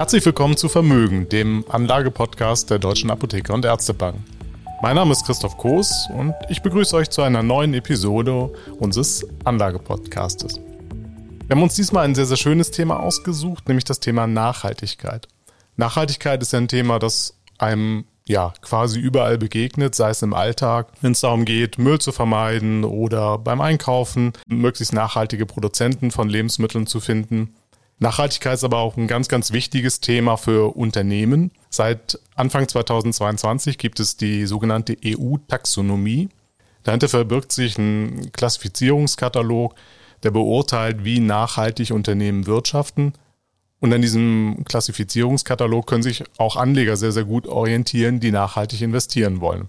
Herzlich willkommen zu Vermögen, dem Anlagepodcast der Deutschen Apotheker und Ärztebank. Mein Name ist Christoph Koos und ich begrüße euch zu einer neuen Episode unseres Anlagepodcastes. Wir haben uns diesmal ein sehr, sehr schönes Thema ausgesucht, nämlich das Thema Nachhaltigkeit. Nachhaltigkeit ist ja ein Thema, das einem ja quasi überall begegnet, sei es im Alltag, wenn es darum geht, Müll zu vermeiden oder beim Einkaufen möglichst nachhaltige Produzenten von Lebensmitteln zu finden. Nachhaltigkeit ist aber auch ein ganz, ganz wichtiges Thema für Unternehmen. Seit Anfang 2022 gibt es die sogenannte EU-Taxonomie. Dahinter verbirgt sich ein Klassifizierungskatalog, der beurteilt, wie nachhaltig Unternehmen wirtschaften. Und an diesem Klassifizierungskatalog können sich auch Anleger sehr, sehr gut orientieren, die nachhaltig investieren wollen.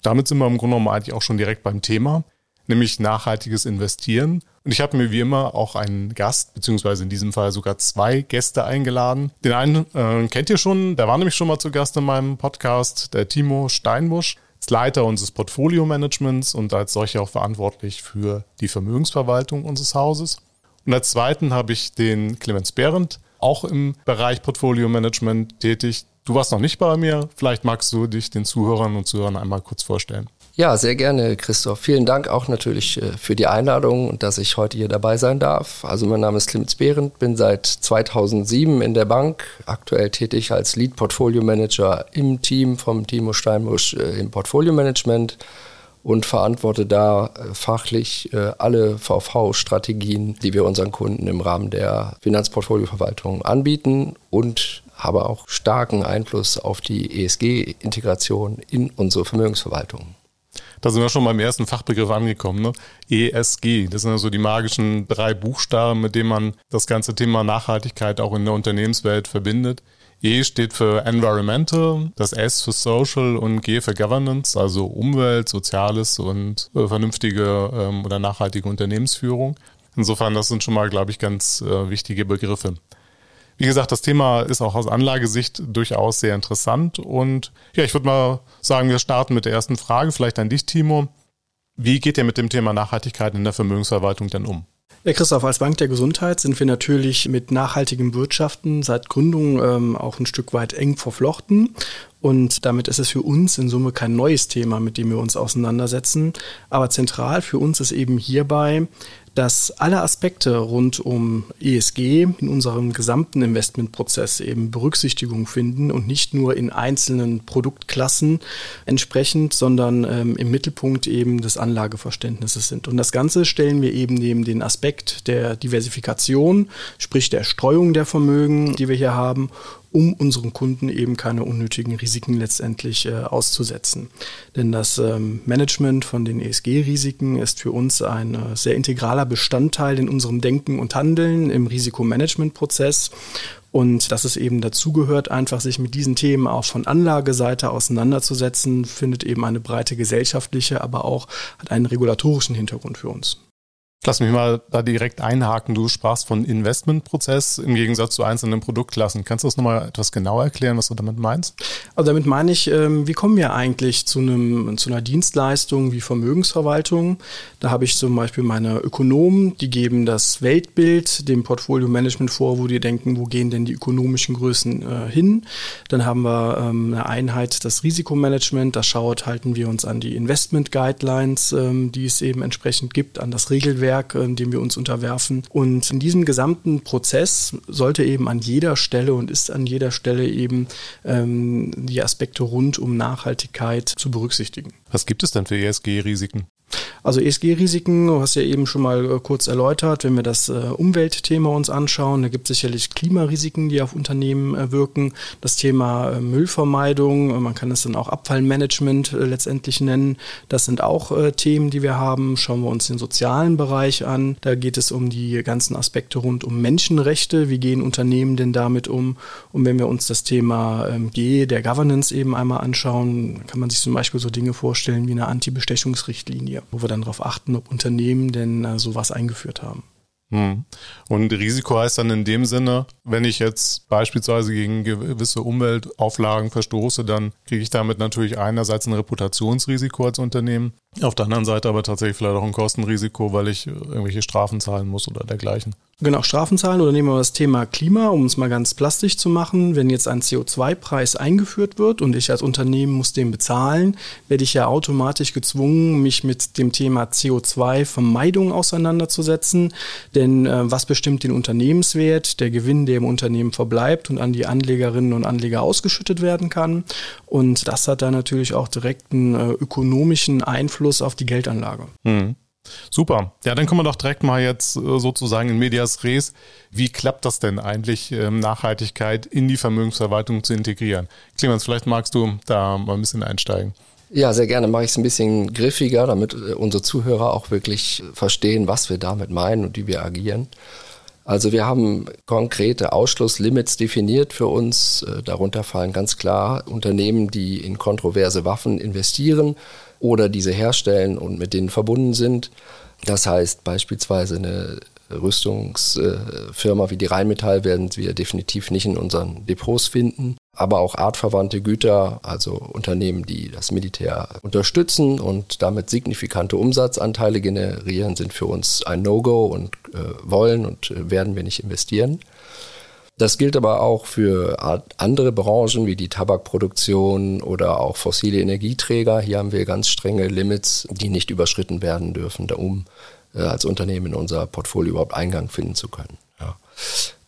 Damit sind wir im Grunde genommen eigentlich auch schon direkt beim Thema, nämlich nachhaltiges Investieren. Und ich habe mir wie immer auch einen Gast, beziehungsweise in diesem Fall sogar zwei Gäste eingeladen. Den einen äh, kennt ihr schon, der war nämlich schon mal zu Gast in meinem Podcast, der Timo Steinbusch, ist Leiter unseres Portfolio-Managements und als solcher auch verantwortlich für die Vermögensverwaltung unseres Hauses. Und als zweiten habe ich den Clemens Behrendt, auch im Bereich Portfolio-Management tätig. Du warst noch nicht bei mir, vielleicht magst du dich den Zuhörern und Zuhörern einmal kurz vorstellen. Ja, sehr gerne, Christoph. Vielen Dank auch natürlich äh, für die Einladung und dass ich heute hier dabei sein darf. Also mein Name ist Clemens Behrendt, bin seit 2007 in der Bank, aktuell tätig als Lead Portfolio Manager im Team vom Timo Steinbusch äh, im Portfolio Management und verantworte da äh, fachlich alle VV-Strategien, die wir unseren Kunden im Rahmen der Finanzportfolioverwaltung anbieten und habe auch starken Einfluss auf die ESG-Integration in unsere Vermögensverwaltung. Da sind wir schon beim ersten Fachbegriff angekommen, ne? ESG. Das sind ja so die magischen drei Buchstaben, mit denen man das ganze Thema Nachhaltigkeit auch in der Unternehmenswelt verbindet. E steht für Environmental, das S für Social und G für Governance, also Umwelt, Soziales und äh, vernünftige ähm, oder nachhaltige Unternehmensführung. Insofern, das sind schon mal, glaube ich, ganz äh, wichtige Begriffe. Wie gesagt, das Thema ist auch aus Anlagesicht durchaus sehr interessant. Und ja, ich würde mal sagen, wir starten mit der ersten Frage, vielleicht an dich, Timo. Wie geht ihr mit dem Thema Nachhaltigkeit in der Vermögensverwaltung denn um? Ja, Christoph, als Bank der Gesundheit sind wir natürlich mit nachhaltigem Wirtschaften seit Gründung ähm, auch ein Stück weit eng verflochten. Und damit ist es für uns in Summe kein neues Thema, mit dem wir uns auseinandersetzen. Aber zentral für uns ist eben hierbei, dass alle Aspekte rund um ESG in unserem gesamten Investmentprozess eben Berücksichtigung finden und nicht nur in einzelnen Produktklassen entsprechend, sondern ähm, im Mittelpunkt eben des Anlageverständnisses sind. Und das Ganze stellen wir eben neben den Aspekt der Diversifikation, sprich der Streuung der Vermögen, die wir hier haben, um unseren Kunden eben keine unnötigen Risiken letztendlich äh, auszusetzen. Denn das ähm, Management von den ESG-Risiken ist für uns ein äh, sehr integraler Bestandteil in unserem Denken und Handeln im Risikomanagementprozess. Und dass es eben dazugehört, einfach sich mit diesen Themen auch von Anlageseite auseinanderzusetzen, findet eben eine breite gesellschaftliche, aber auch hat einen regulatorischen Hintergrund für uns. Lass mich mal da direkt einhaken. Du sprachst von Investmentprozess im Gegensatz zu einzelnen Produktklassen. Kannst du das nochmal etwas genauer erklären, was du damit meinst? Also damit meine ich, ähm, wie kommen wir eigentlich zu, einem, zu einer Dienstleistung wie Vermögensverwaltung? Da habe ich zum Beispiel meine Ökonomen, die geben das Weltbild dem Portfolio-Management vor, wo die denken, wo gehen denn die ökonomischen Größen äh, hin? Dann haben wir ähm, eine Einheit, das Risikomanagement, da schaut, halten wir uns an die Investment-Guidelines, ähm, die es eben entsprechend gibt, an das Regelwerk Regelwerk, äh, dem wir uns unterwerfen. Und in diesem gesamten Prozess sollte eben an jeder Stelle und ist an jeder Stelle eben ähm, die Aspekte rund um Nachhaltigkeit zu berücksichtigen. Was gibt es denn für ESG-Risiken? Also ESG-Risiken, du hast ja eben schon mal äh, kurz erläutert, wenn wir das äh, Umweltthema uns anschauen, da gibt es sicherlich Klimarisiken, die auf Unternehmen äh, wirken. Das Thema Müllvermeidung, man kann es dann auch Abfallmanagement letztendlich nennen. Das sind auch Themen, die wir haben. Schauen wir uns den sozialen Bereich an. Da geht es um die ganzen Aspekte rund um Menschenrechte. Wie gehen Unternehmen denn damit um? Und wenn wir uns das Thema ähm, G, der Governance eben einmal anschauen, kann man sich zum Beispiel so Dinge vorstellen wie eine Anti-Bestechungsrichtlinie wo wir dann darauf achten, ob Unternehmen denn äh, sowas eingeführt haben. Hm. Und Risiko heißt dann in dem Sinne, wenn ich jetzt beispielsweise gegen gewisse Umweltauflagen verstoße, dann kriege ich damit natürlich einerseits ein Reputationsrisiko als Unternehmen, auf der anderen Seite aber tatsächlich vielleicht auch ein Kostenrisiko, weil ich irgendwelche Strafen zahlen muss oder dergleichen. Genau, Strafen zahlen oder nehmen wir das Thema Klima, um es mal ganz plastisch zu machen. Wenn jetzt ein CO2-Preis eingeführt wird und ich als Unternehmen muss den bezahlen, werde ich ja automatisch gezwungen, mich mit dem Thema CO2-Vermeidung auseinanderzusetzen. Denn äh, was bestimmt den Unternehmenswert? Der Gewinn, der im Unternehmen verbleibt und an die Anlegerinnen und Anleger ausgeschüttet werden kann. Und das hat da natürlich auch direkten äh, ökonomischen Einfluss auf die Geldanlage. Mhm. Super. Ja, dann kommen wir doch direkt mal jetzt äh, sozusagen in Medias Res. Wie klappt das denn eigentlich, ähm, Nachhaltigkeit in die Vermögensverwaltung zu integrieren? Clemens, vielleicht magst du da mal ein bisschen einsteigen. Ja, sehr gerne mache ich es ein bisschen griffiger, damit äh, unsere Zuhörer auch wirklich verstehen, was wir damit meinen und wie wir agieren. Also wir haben konkrete Ausschlusslimits definiert für uns. Äh, darunter fallen ganz klar Unternehmen, die in kontroverse Waffen investieren oder diese herstellen und mit denen verbunden sind. Das heißt beispielsweise eine Rüstungsfirma wie die Rheinmetall werden wir definitiv nicht in unseren Depots finden. Aber auch artverwandte Güter, also Unternehmen, die das Militär unterstützen und damit signifikante Umsatzanteile generieren, sind für uns ein No-Go und äh, wollen und äh, werden wir nicht investieren. Das gilt aber auch für andere Branchen wie die Tabakproduktion oder auch fossile Energieträger. Hier haben wir ganz strenge Limits, die nicht überschritten werden dürfen, um äh, als Unternehmen in unser Portfolio überhaupt Eingang finden zu können. Ja.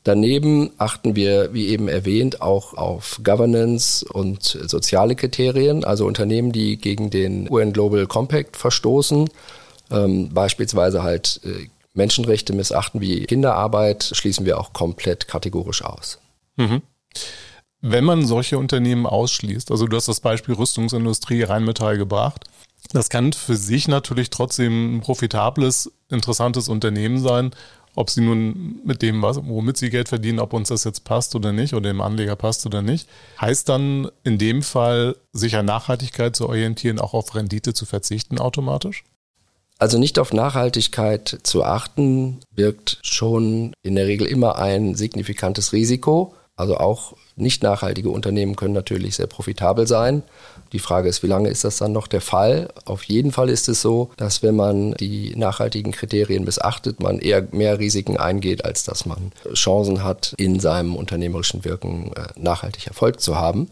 Daneben achten wir, wie eben erwähnt, auch auf Governance und soziale Kriterien, also Unternehmen, die gegen den UN Global Compact verstoßen, ähm, beispielsweise halt äh, Menschenrechte missachten wie Kinderarbeit, schließen wir auch komplett kategorisch aus. Mhm. Wenn man solche Unternehmen ausschließt, also du hast das Beispiel Rüstungsindustrie, Rheinmetall gebracht, das kann für sich natürlich trotzdem ein profitables, interessantes Unternehmen sein, ob sie nun mit dem, womit sie Geld verdienen, ob uns das jetzt passt oder nicht oder dem Anleger passt oder nicht. Heißt dann in dem Fall, sich an Nachhaltigkeit zu orientieren, auch auf Rendite zu verzichten automatisch? Also nicht auf Nachhaltigkeit zu achten, birgt schon in der Regel immer ein signifikantes Risiko. Also auch nicht nachhaltige Unternehmen können natürlich sehr profitabel sein. Die Frage ist, wie lange ist das dann noch der Fall? Auf jeden Fall ist es so, dass wenn man die nachhaltigen Kriterien missachtet, man eher mehr Risiken eingeht, als dass man Chancen hat, in seinem unternehmerischen Wirken äh, nachhaltig Erfolg zu haben.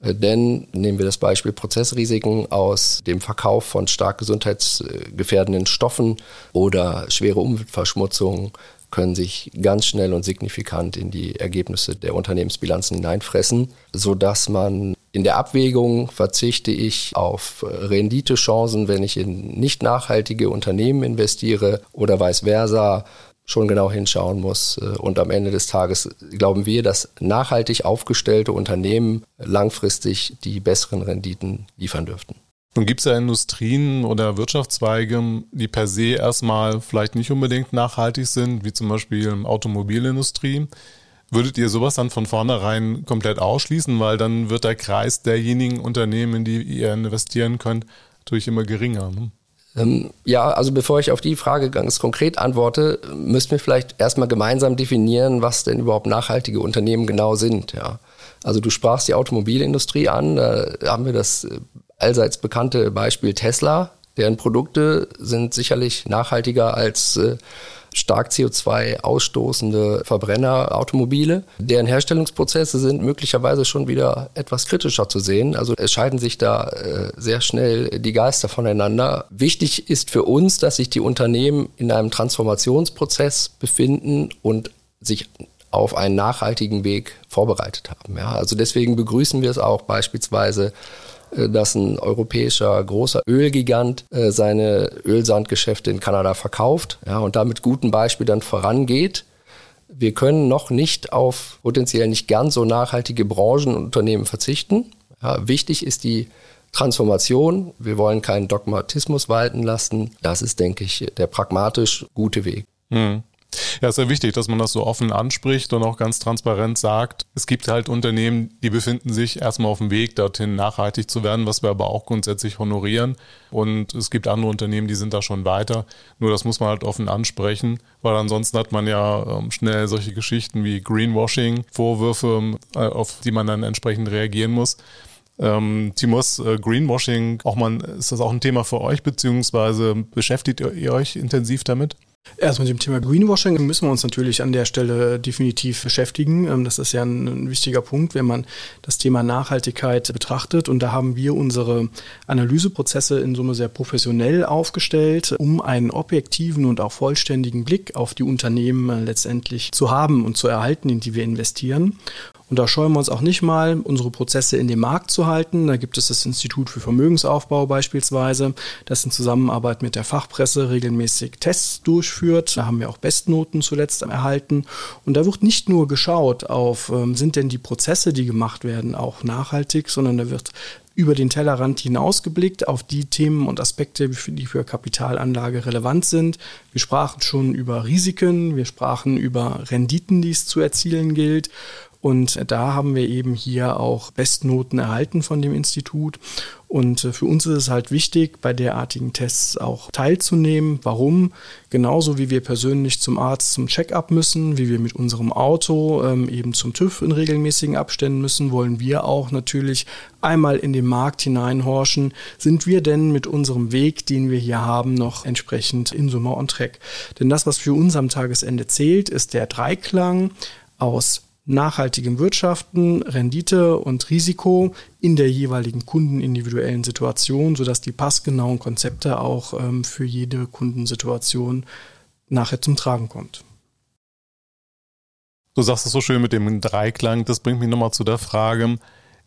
Denn nehmen wir das Beispiel Prozessrisiken aus dem Verkauf von stark gesundheitsgefährdenden Stoffen oder schwere Umweltverschmutzung können sich ganz schnell und signifikant in die Ergebnisse der Unternehmensbilanzen hineinfressen, sodass man in der Abwägung verzichte ich auf Renditechancen, wenn ich in nicht nachhaltige Unternehmen investiere oder vice versa, schon genau hinschauen muss. Äh, und am Ende des Tages glauben wir, dass nachhaltig aufgestellte Unternehmen langfristig die besseren Renditen liefern dürften. Nun gibt es ja Industrien oder Wirtschaftszweige, die per se erstmal vielleicht nicht unbedingt nachhaltig sind, wie zum Beispiel Automobilindustrie. Würdet ihr sowas dann von vornherein komplett ausschließen, weil dann wird der Kreis derjenigen Unternehmen, in die ihr investieren könnt, natürlich immer geringer? Ne? Ähm, ja, also bevor ich auf die Frage ganz konkret antworte, müssen wir vielleicht erstmal gemeinsam definieren, was denn überhaupt nachhaltige Unternehmen genau sind. Ja. Also du sprachst die Automobilindustrie an, da haben wir das äh, allseits bekannte Beispiel Tesla. Deren Produkte sind sicherlich nachhaltiger als äh, stark CO2 ausstoßende Verbrennerautomobile. Deren Herstellungsprozesse sind möglicherweise schon wieder etwas kritischer zu sehen. Also es scheiden sich da äh, sehr schnell die Geister voneinander. Wichtig ist für uns, dass sich die Unternehmen in einem Transformationsprozess befinden und sich auf einen nachhaltigen Weg vorbereitet haben. Ja, also deswegen begrüßen wir es auch beispielsweise dass ein europäischer großer Ölgigant äh, seine Ölsandgeschäfte in Kanada verkauft ja, und damit guten Beispiel dann vorangeht. Wir können noch nicht auf potenziell nicht ganz so nachhaltige Branchen und Unternehmen verzichten. Ja, wichtig ist die Transformation. Wir wollen keinen Dogmatismus walten lassen. Das ist, denke ich, der pragmatisch gute Weg. Hm. Ja, ist ja wichtig, dass man das so offen anspricht und auch ganz transparent sagt. Es gibt halt Unternehmen, die befinden sich erstmal auf dem Weg, dorthin nachhaltig zu werden, was wir aber auch grundsätzlich honorieren. Und es gibt andere Unternehmen, die sind da schon weiter. Nur das muss man halt offen ansprechen, weil ansonsten hat man ja ähm, schnell solche Geschichten wie Greenwashing, Vorwürfe, äh, auf die man dann entsprechend reagieren muss. Ähm, Timos, äh, Greenwashing, auch mal, ist das auch ein Thema für euch, beziehungsweise beschäftigt ihr euch intensiv damit? Erst mit dem Thema Greenwashing müssen wir uns natürlich an der Stelle definitiv beschäftigen. Ähm, das ist ja ein, wichtiger Punkt, wenn man das Thema Nachhaltigkeit betrachtet. Und da haben wir unsere Analyseprozesse in Summe sehr professionell aufgestellt, um einen objektiven und auch vollständigen Blick auf die Unternehmen äh, letztendlich zu haben und zu erhalten, in die wir investieren. Und da scheuen wir uns auch nicht mal, unsere Prozesse in dem Markt zu halten. Da gibt es das Institut für Vermögensaufbau beispielsweise, das in Zusammenarbeit mit der Fachpresse regelmäßig Tests durchführt. Da haben wir auch Bestnoten zuletzt erhalten. Und da wird nicht nur geschaut auf, ähm, sind denn die Prozesse, die gemacht werden, auch nachhaltig, sondern da wird über den Tellerrand hinausgeblickt auf die Themen und Aspekte, die für Kapitalanlage relevant sind. Wir sprachen schon über Risiken, wir sprachen über Renditen, die es zu erzielen gilt. Und da haben wir eben hier auch Bestnoten erhalten von dem Institut. Und äh, für uns ist es halt wichtig, bei derartigen Tests auch teilzunehmen. Warum? Genauso wie wir persönlich zum Arzt zum Check-up müssen, wie wir mit unserem Auto ähm, eben zum TÜV in regelmäßigen Abständen müssen, wollen wir auch natürlich einmal in den Markt hineinhorchen. Sind wir denn mit unserem Weg, den wir hier haben, noch entsprechend in Summe on track? Denn das, was für uns am Tagesende zählt, ist der Dreiklang aus nachhaltigem Wirtschaften, Rendite und Risiko in der jeweiligen kundenindividuellen Situation, sodass die passgenauen Konzepte auch ähm, für jede Kundensituation nachher zum Tragen kommt. Du sagst es so schön mit dem Dreiklang, das bringt mich nochmal zu der Frage,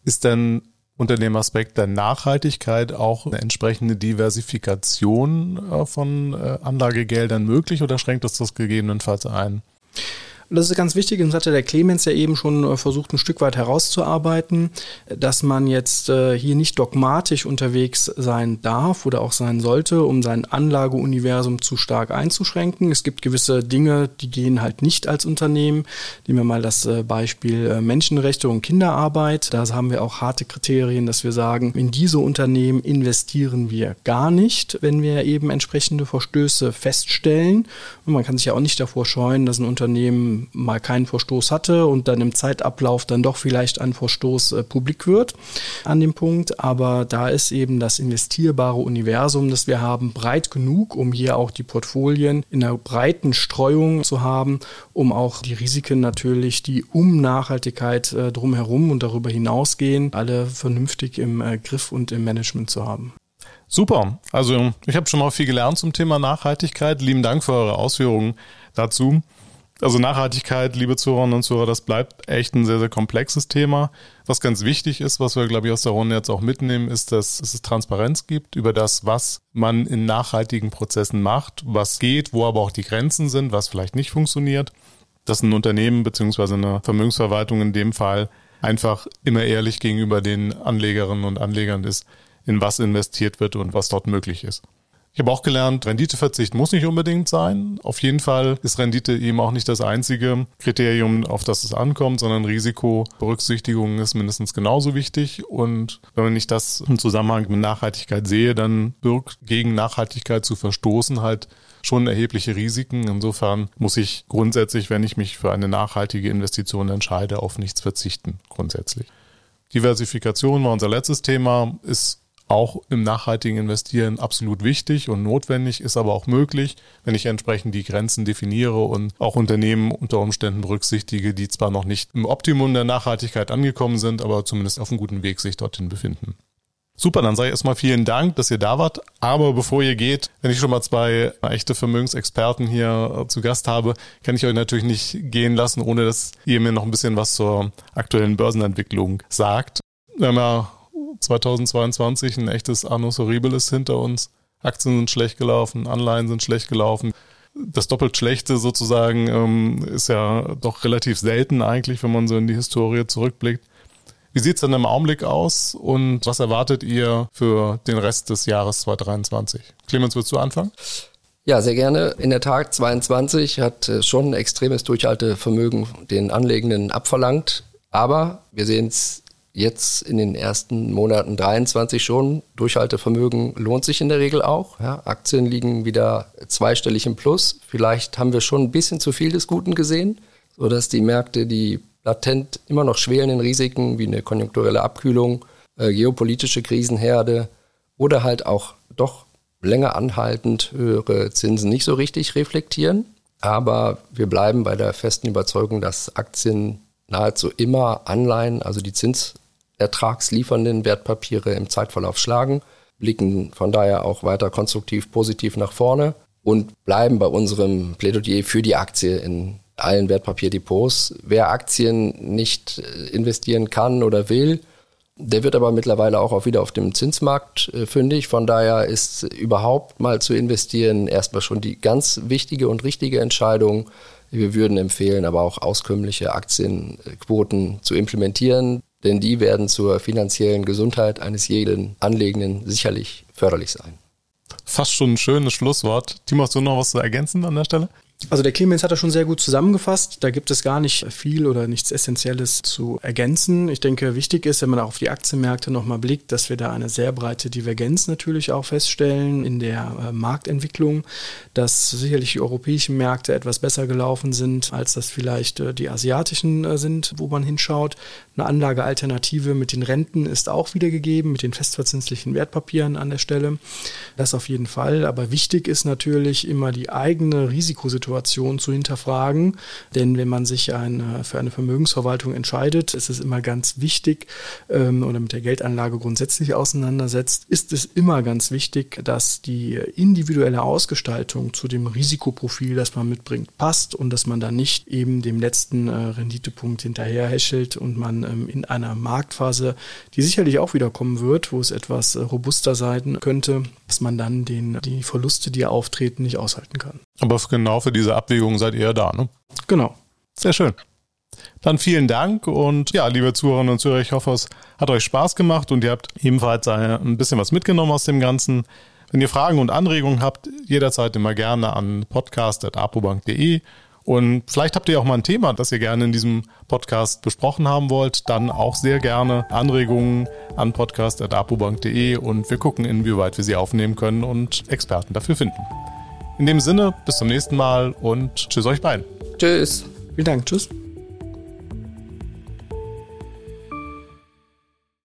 ist denn unter dem Aspekt der Nachhaltigkeit auch eine entsprechende Diversifikation äh, von äh, Anlagegeldern möglich oder schränkt das das gegebenenfalls ein? Und das ist ganz wichtig, und das hatte der Clemens ja eben schon äh, versucht, ein Stück weit herauszuarbeiten, dass man jetzt äh, hier nicht dogmatisch unterwegs sein darf oder auch sein sollte, um sein Anlageuniversum zu stark einzuschränken. Es gibt gewisse Dinge, die gehen halt nicht als Unternehmen. Nehmen wir mal das äh, Beispiel Menschenrechte und Kinderarbeit. Da haben wir auch harte Kriterien, dass wir sagen, in diese Unternehmen investieren wir gar nicht, wenn wir eben entsprechende Verstöße feststellen. Und man kann sich ja auch nicht davor scheuen, dass ein Unternehmen mal keinen Verstoß hatte und dann im Zeitablauf dann doch vielleicht ein Verstoß äh, publik wird an dem Punkt. Aber da ist eben das investierbare Universum, das wir haben, breit genug, um hier auch die Portfolien in einer breiten Streuung zu haben, um auch die Risiken natürlich, die um Nachhaltigkeit äh, drumherum und darüber hinausgehen, alle vernünftig im äh, Griff und im Management zu haben. Super. Also ich habe schon mal viel gelernt zum Thema Nachhaltigkeit. Lieben Dank für eure Ausführungen dazu. Also Nachhaltigkeit, liebe Zuhörerinnen und Zuhörer, das bleibt echt ein sehr, sehr komplexes Thema. Was ganz wichtig ist, was wir, glaube ich, aus der Runde jetzt auch mitnehmen, ist, dass es Transparenz gibt über das, was man in nachhaltigen Prozessen macht, was geht, wo aber auch die Grenzen sind, was vielleicht nicht funktioniert. Dass ein Unternehmen beziehungsweise eine Vermögensverwaltung in dem Fall einfach immer ehrlich gegenüber den Anlegerinnen und Anlegern ist, in was investiert wird und was dort möglich ist. Ich habe auch gelernt, Renditeverzicht muss nicht unbedingt sein. Auf jeden Fall ist Rendite eben auch nicht das einzige Kriterium, auf das es ankommt, sondern Risikoberücksichtigung ist mindestens genauso wichtig. Und wenn ich das im Zusammenhang mit Nachhaltigkeit sehe, dann birgt gegen Nachhaltigkeit zu verstoßen halt schon erhebliche Risiken. Insofern muss ich grundsätzlich, wenn ich mich für eine nachhaltige Investition entscheide, auf nichts verzichten, grundsätzlich. Diversifikation war unser letztes Thema, ist auch im nachhaltigen Investieren absolut wichtig und notwendig, ist aber auch möglich, wenn ich entsprechend die Grenzen definiere und auch Unternehmen unter Umständen berücksichtige, die zwar noch nicht im Optimum der Nachhaltigkeit angekommen sind, aber zumindest auf einem guten Weg sich dorthin befinden. Super, dann sage ich erstmal vielen Dank, dass ihr da wart. Aber bevor ihr geht, wenn ich schon mal zwei echte Vermögensexperten hier zu Gast habe, kann ich euch natürlich nicht gehen lassen, ohne dass ihr mir noch ein bisschen was zur aktuellen Börsenentwicklung sagt. Wir haben ja 2022 ein echtes Annus Horribilis hinter uns. Aktien sind schlecht gelaufen, Anleihen sind schlecht gelaufen. Das doppelt Schlechte sozusagen ähm, ist ja doch relativ selten eigentlich, wenn man so in die Historie zurückblickt. Wie sieht's denn im Augenblick aus und was erwartet ihr für den Rest des Jahres 2023? Clemens, willst du anfangen? Ja, sehr gerne. In der Tat, 22 hat äh, schon ein extremes Durchhaltevermögen den Anlegenden abverlangt. Aber wir sehen es jetzt in den ersten Monaten 23 schon. Durchhaltevermögen lohnt sich in der Regel auch. Ja, Aktien liegen wieder zweistellig im Plus. Vielleicht haben wir schon ein bisschen zu viel des Guten gesehen, sodass die Märkte die latent immer noch schwelenden Risiken wie eine konjunkturelle Abkühlung, äh, geopolitische Krisenherde oder halt auch doch länger anhaltend höhere Zinsen nicht so richtig reflektieren. Aber wir bleiben bei der festen Überzeugung, dass Aktien nahezu immer Anleihen, also die zinsertragsliefernden Wertpapiere im Zeitverlauf schlagen, blicken von daher auch weiter konstruktiv positiv nach vorne und bleiben bei unserem Plädoyer für die Aktie in allen Wertpapierdepots. Wer Aktien nicht investieren kann oder will, der wird aber mittlerweile auch, auch wieder auf dem Zinsmarkt äh, fündig. Von daher ist überhaupt mal zu investieren erstmal schon die ganz wichtige und richtige Entscheidung. Wir würden empfehlen, aber auch auskömmliche Aktienquoten zu implementieren, denn die werden zur finanziellen Gesundheit eines jeden Anlegenden sicherlich förderlich sein. Fast schon ein schönes Schlusswort. Timo, hast du noch was zu ergänzen an der Stelle? Also der Clemens hat das schon sehr gut zusammengefasst. Da gibt es gar nicht viel oder nichts Essentielles zu ergänzen. Ich denke, wichtig ist, wenn man auch auf die Aktienmärkte nochmal blickt, dass wir da eine sehr breite Divergenz natürlich auch feststellen in der äh, Marktentwicklung, dass sicherlich die europäischen Märkte etwas besser gelaufen sind, als das vielleicht äh, die asiatischen äh, sind, wo man hinschaut. Eine Anlagealternative mit den Renten ist auch wieder gegeben, mit den festverzinslichen Wertpapieren an der Stelle. Das auf jeden Fall. Aber wichtig ist natürlich immer die eigene Risikosituation Situation zu hinterfragen. Denn wenn man sich eine, für eine Vermögensverwaltung entscheidet, ist es immer ganz wichtig ähm, oder mit der Geldanlage grundsätzlich auseinandersetzt, ist es immer ganz wichtig, dass die individuelle Ausgestaltung zu dem Risikoprofil, das man mitbringt, passt und dass man da nicht eben dem letzten äh, Renditepunkt hinterherhäschelt und man ähm, in einer Marktphase, die sicherlich auch wieder kommen wird, wo es etwas äh, robuster sein könnte, dass man dann den, die Verluste, die auftreten, nicht aushalten kann. Aber genau für diese Abwägung seid ihr da, ne? Genau. Sehr schön. Dann vielen Dank und ja, liebe Zuhörerinnen und Zuhörer, ich hoffe, es hat euch Spaß gemacht und ihr habt ebenfalls ein bisschen was mitgenommen aus dem Ganzen. Wenn ihr Fragen und Anregungen habt, jederzeit immer gerne an podcast.apobank.de und vielleicht habt ihr auch mal ein Thema, das ihr gerne in diesem Podcast besprochen haben wollt, dann auch sehr gerne Anregungen an podcast.apobank.de und wir gucken, inwieweit wir sie aufnehmen können und Experten dafür finden. In dem Sinne, bis zum nächsten Mal und tschüss euch beiden. Tschüss. Vielen Dank. Tschüss.